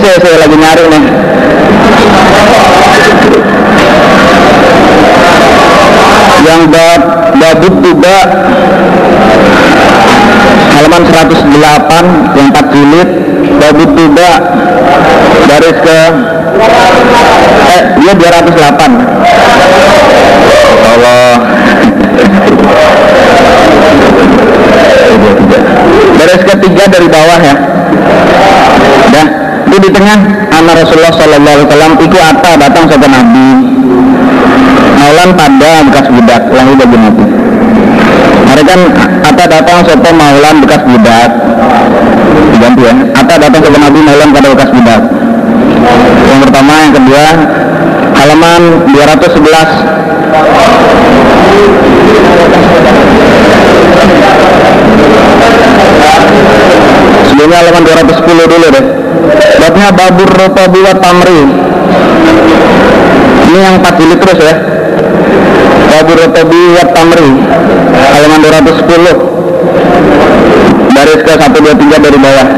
saya, saya lagi nyari nih. Yang bab babut tiba halaman 108 yang 4 jilid babut tiba garis ke eh dia 208 Allah Baris ketiga dari bawah ya. Dah, itu di tengah anak Rasulullah Sallallahu Alaihi Wasallam itu apa datang sebagai Nabi. Maulan pada bekas budak yang udah Nabi. Mereka apa datang sebagai maulan bekas budak. Diganti ya. Apa datang sebagai Nabi maulan pada bekas budak. Yang pertama, yang kedua, halaman 211 sebelumnya halaman 210 dulu deh. Babnya babur roto buat tamri. Ini yang 4 jilid terus ya. Babur roto buat tamri. Halaman 210 baris ke 123 dari bawah.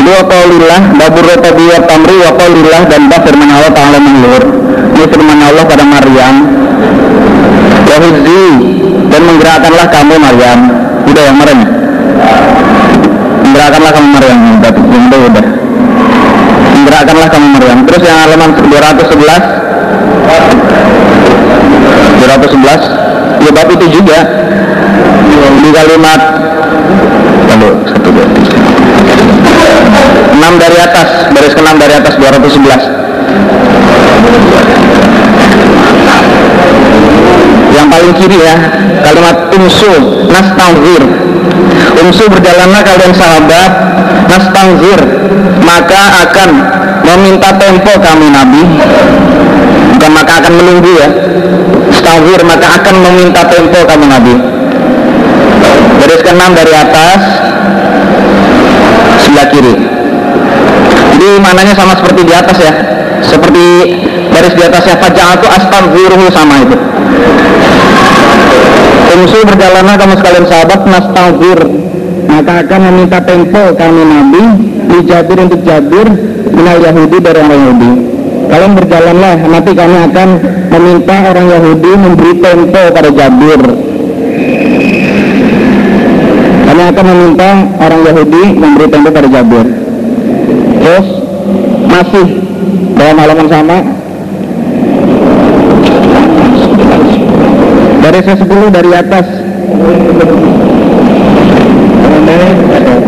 Itu waqaulillah babur roto buat tamri waqaulillah dan bab firman Allah ta'ala menghulur. Ini firman Allah pada Maryam Wahizi dan menggerakkanlah kamu Maryam udah yang kemarin ya Menggerakkanlah kamu Maryam yang tadi yang itu udah. Menggerakkanlah kamu Maryam. Terus yang halaman 211 211 ya bab itu juga. Di kalimat lalu satu dua enam dari atas baris ke enam dari atas 211 yang paling kiri ya kalimat umsu nastangzir umsu berjalanlah kalian sahabat nastangzir maka akan meminta tempo kami nabi. Bukan maka akan menunggu ya. Stangzir maka akan meminta tempo kami nabi. Baris ke enam dari atas sebelah kiri. Jadi mananya sama seperti di atas ya. Seperti baris di atasnya faja'atu astagfiruhu sama itu. Umsu berjalanlah kamu sekalian sahabat nastagfir maka akan meminta tempo kami Nabi di Jabir untuk Jabir minal Yahudi dari orang Yahudi. Kalian berjalanlah nanti kami akan meminta orang Yahudi memberi tempo pada Jabir kami akan meminta orang Yahudi memberi tempo pada Jabir terus masih dalam halaman sama. Dari ke 10 dari atas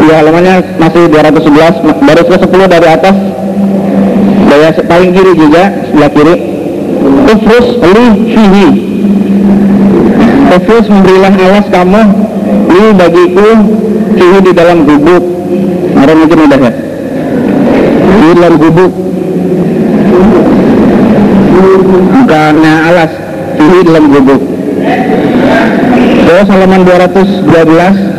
ya halamannya masih 211 baris ke 10 dari atas. Dari paling kiri juga sebelah kiri. Ufrus li fihi. Ufrus memberilah alas kamu li bagiku fihi di dalam gubuk. Ada mungkin udah ya. Di dalam gubuk. Bukannya alas fihi dalam gubuk. Terus halaman 212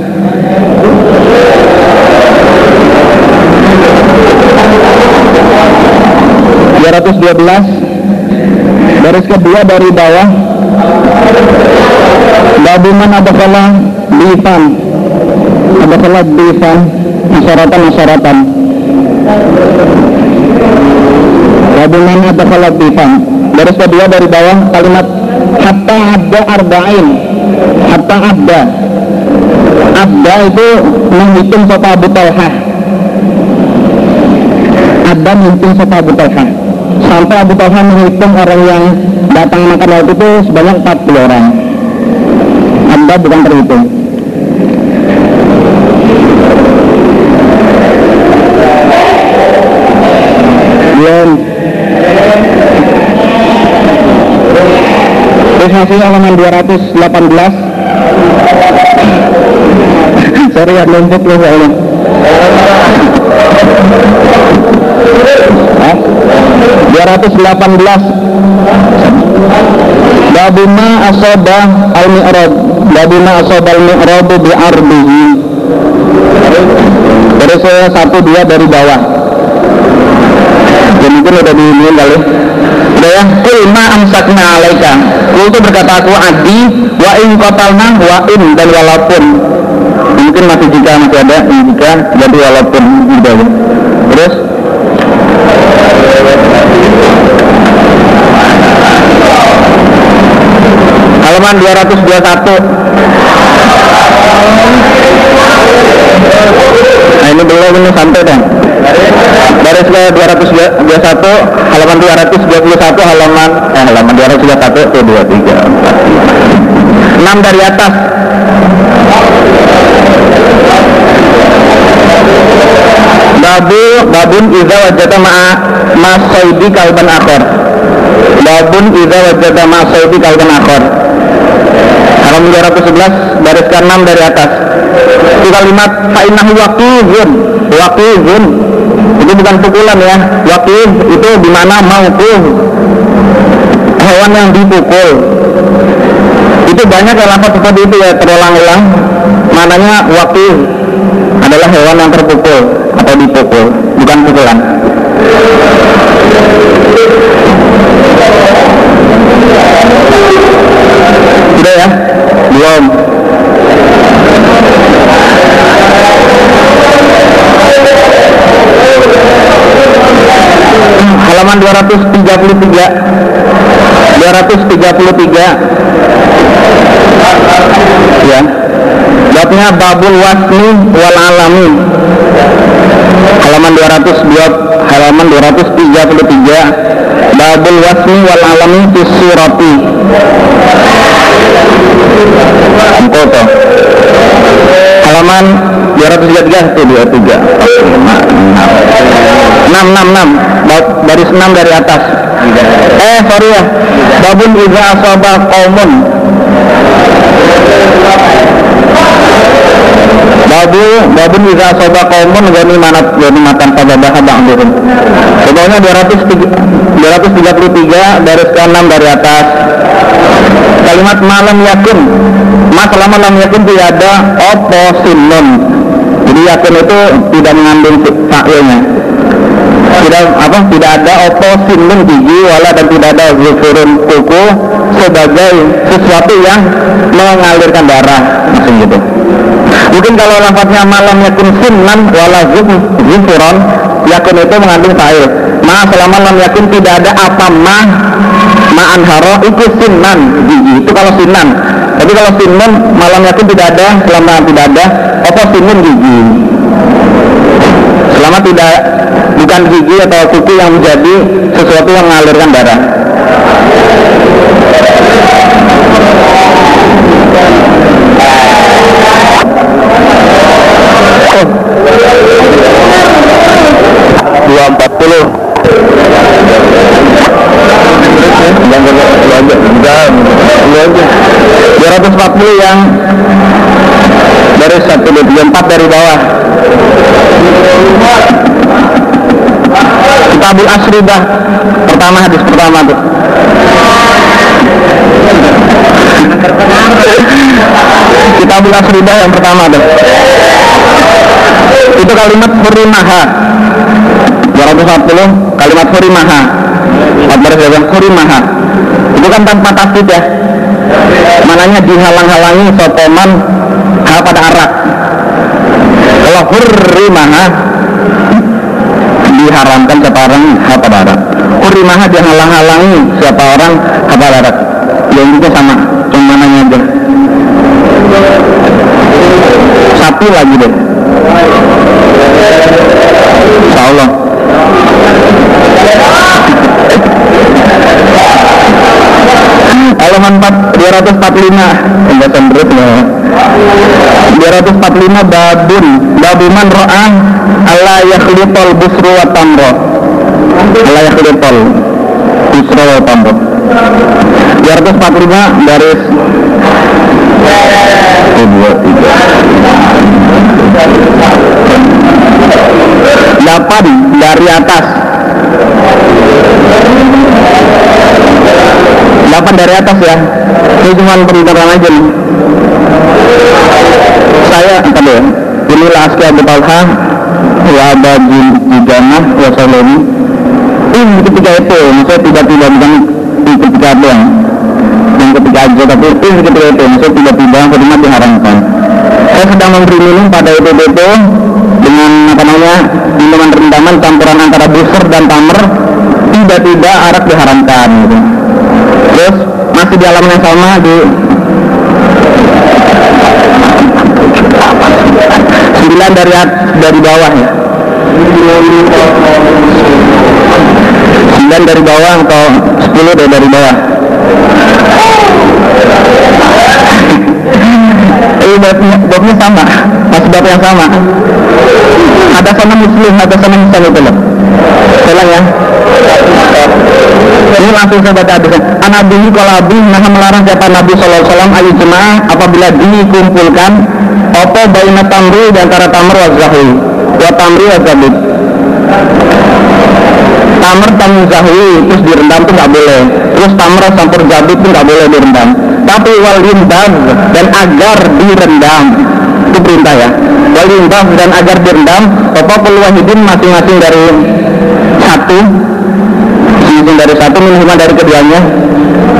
212 Baris kedua dari bawah. Babuman adakala bifan Adakala bifan Masyaratan masyaratan Babuman adakala bifan Baris kedua dari bawah. Kalimat hatta abda arba'in. Hatta abda abda itu menghitung sopa Abu Talha abda menghitung sopa Abu Talha sampai Abu Talha menghitung orang yang datang makan waktu itu sebanyak 40 orang. Abda bukan terhitung. Belum. Terus masih halaman 218 Sorry ya numpuk loh soalnya Hah? 218 Babuma asoba al-mi'rab. Babuma asoba al-mi'rab bi'arbihi Terus satu dua dari bawah. Ya mungkin udah diinin kali Udah ya, kul ma amsakna alaika. Kul itu berkata aku adi wa in qatalna wa in dan walaupun mungkin masih jika masih ada jika jadi walaupun gitu ya. Terus halaman 221 Nah ini belum ini sampai dong. Baris ke 221 halaman 221 halaman eh halaman 221 itu 23 6 dari atas. Babu babun iza wajata ma'a masaidi kalban akhir Babun iza wajata masaidi kalban akhir Halaman 211 baris ke-6 dari atas. Itu kalimat fa'innahu waqizun Waqizun Itu bukan pukulan ya. Waqiz itu di mana maukuh Hewan yang dipukul. Itu banyak yang lapat seperti itu ya Terulang-ulang. Mananya waqiz adalah hewan yang terpukul Atau dipukul. Bukan pukulan 233. 233. Ya. Babnya babul wasmi wal alami. Halaman 202 halaman 233 babul wasmi wal alami fi halaman 233 itu 23 6 6 6 baris 6 dari atas. Eh sorry ya. Babun iza asaba qaumun. Babu babun iza asaba qaumun gani manat gani matan pada bahasa ba'duhum Pokoknya 233 baris ke-6 dari atas. Kalimat malam yakun. Mas selama malam yakun tidak ada opo yakun itu tidak mengandung failnya tidak apa tidak ada opo sinun gigi wala dan tidak ada zufurun kuku sebagai sesuatu yang mengalirkan darah maksud gitu. Mungkin kalau lafadznya malam yakun sinan wala zufuron yakun itu mengandung fa'il ma selama malam yakun tidak ada apa ma ma'an haro itu sinan gigi. Itu kalau sinan tapi kalau sinan malam yakin tidak ada selama tidak ada apa sinan gigi? Selama tidak bukan gigi atau kuku yang menjadi sesuatu yang mengalirkan darah 240 yang dari satu dua empat dari bawah. Kitabul Asridah pertama hadis pertama tuh. Kitabul Asridah yang pertama tuh. Itu kalimat hurimaha. 240 kalimat hurimaha. Abbar dalam hurimaha itu kan tanpa tasdid ya. Mananya dihalang-halangi sotoman hal pada arak. Kalau hurimaha diharamkan siapa orang hal pada arak. Hurimaha dihalang-halangi siapa orang hal pada arak. Yang itu sama cuma mananya aja satu lagi deh 245 pembahasan berikutnya. 245 babun. Babuman ro'a ala yakhlitol busru wa tamro. Ala yakhlitol busru wa tamro. 245 garis. 8 dari atas. 8 dari atas ya ini cuma perintaran aja nih saya apa ya inilah aski Abu Talha wa Abu Jidanah wa Salami in ketika itu maksudnya tiba-tiba bukan ketika yang ketika aja tapi in ketika itu maksudnya tiba-tiba kedua diharamkan. Saya sedang memberi minum pada itu itu dengan apa namanya minuman rendaman campuran antara booster dan tamer tiba-tiba arak diharamkan gitu. terus masih di alam yang sama di sembilan dari dari bawah ya. Sembilan dari bawah atau sepuluh dari dari bawah. Ini babnya, babnya sama. Masih bab yang sama. Ada sama muslim ada sama muslim itu Selang ya. Ini langsung saya baca hadisnya Anabihi kalau abi nah melarang siapa Nabi SAW ayu jemaah apabila dikumpulkan apa baina tamri di antara tamr wa zahwi wa tamri wa zabit tamr tamu zahwi terus direndam tuh nggak boleh. Terus tamr campur zabit tuh nggak boleh direndam. Tapi wal dan agar direndam itu perintah ya wal dan agar direndam apa peluang masing-masing dari satu. Masing-masing dari satu minuman dari keduanya.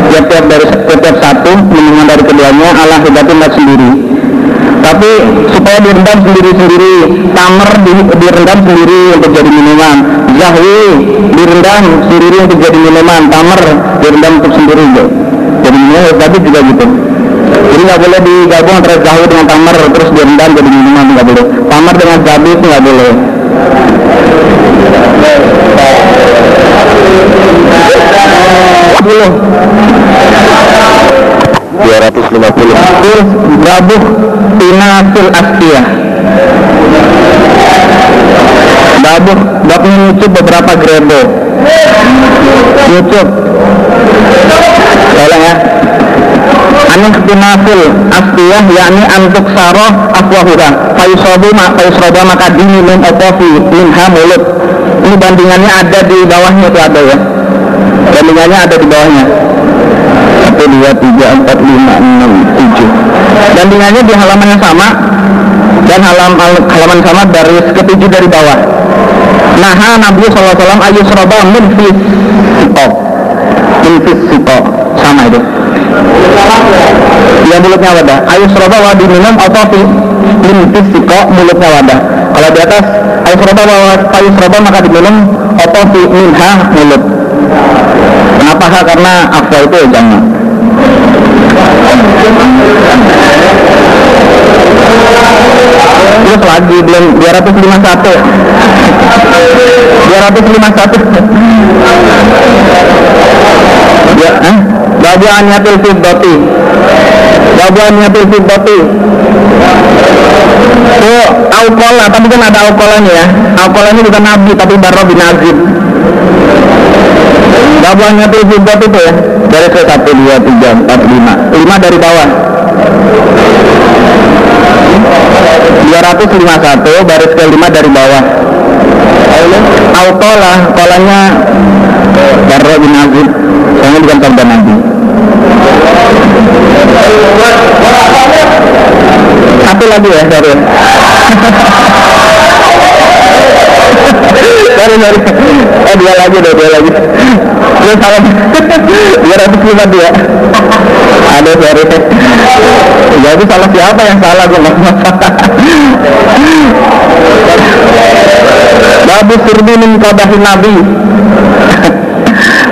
Tiap-tiap dari tiap satu minuman dari keduanya. Allah hidatin sendiri. Tapi supaya direndam sendiri-sendiri tamer di, direndam sendiri untuk jadi minuman. Zahwi direndam sendiri untuk jadi minuman. Tamer direndam untuk sendiri gitu. jadi minuman tapi juga gitu jadi nggak boleh digabung antara zahwi dengan tamer terus direndam jadi minuman nggak boleh. Tamer dengan zahwi itu nggak boleh. 250 Gabuh Tinasul Astiyah Gabuh Bab nyucup beberapa grebo. Nyucup. Tolong ya Anik tinasul astiyah yakni antuk saroh afwahura Fayusobu fayusroba maka diminum opofi minha mulut. Ini bandingannya ada di bawahnya itu ada ya. Bandingannya ada di bawahnya. Satu dua tiga empat lima enam tujuh. Bandingannya di halaman yang sama dan halaman halaman sama dari ketujuh dari bawah. Nah Nabi SAW ayu seroba minfis sitok. Minfis sitok sama itu ya mulutnya wadah ayu seroba wa diminum atau minfis sitok mulutnya wadah kalau di atas ayu seroba wa ayu seroba maka diminum atau minha mulut Kenapa? Karena afwa itu jangan. Terus lagi belum 251 251 Ya, eh? Babu aniyatul fiddati. Babu aniyatul fiddati. Oh, alkohol, tapi kan ada alkoholnya ya. Alkoholnya bukan nabi, tapi baru bin Azib. Tuh juga itu ya. Dari ke 1, 2, 3, 4, 5 5 dari bawah. 251 baris ke 5 dari bawah. Auto lah Kolanya Darro bin Azib. Soalnya bukan sabda Nabi lagi ya sorry. Sorry sorry. Eh dua lagi deh dua lagi. Dia salah dua ratus lima dua. Ada sorry jadi salah siapa yang salah gue masalah Babu sirbi min kadahi nabi.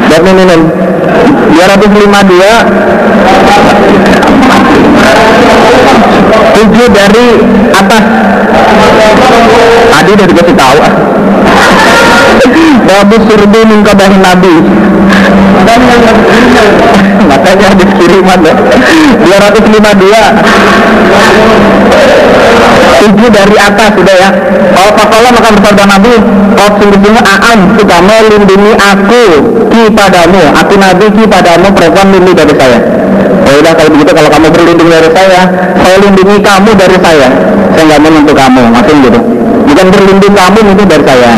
Bab minum 252 tujuh dari atas. Tadi udah dikasih tahu. Babu surdu min kabahin Nabi Makanya ada kiriman ya 252 Tujuh dari atas sudah ya. Kalau pakola maka bersabda Nabi Kau sungguh-sungguh aam kamu lindungi aku Ki padamu Aku Nabi ki padamu perempuan lindungi dari saya. Ya udah kalau begitu kalau kamu berlindung dari saya Saya lindungi kamu dari saya. Saya nggak mau untuk kamu. Maksudnya gitu. Bukan berlindung kamu itu dari saya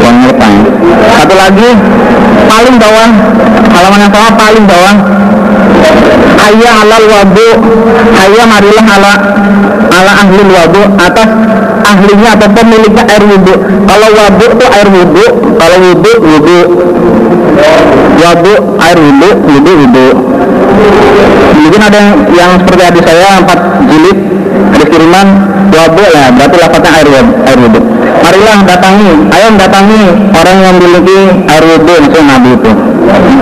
Pengertian. Satu lagi paling bawah halaman yang sama paling bawah ayah halal wabu. Ayah marilah ala ala ahli wabu. Atas ahlinya atau pemiliknya air wudhu kalau wudhu itu air wudhu kalau wudhu wudhu wudhu air wudhu wudhu wudhu mungkin ada yang, yang seperti adik saya empat jilid. Hadis kiriman wudhu lah berarti lafaznya air wudhu air wudhu marilah datangi ayo datangi orang yang memiliki wudhu maksudnya nabi itu.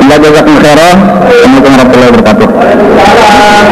Allah jazakum khairan Assalamualaikum warahmatullahi wabarakatuh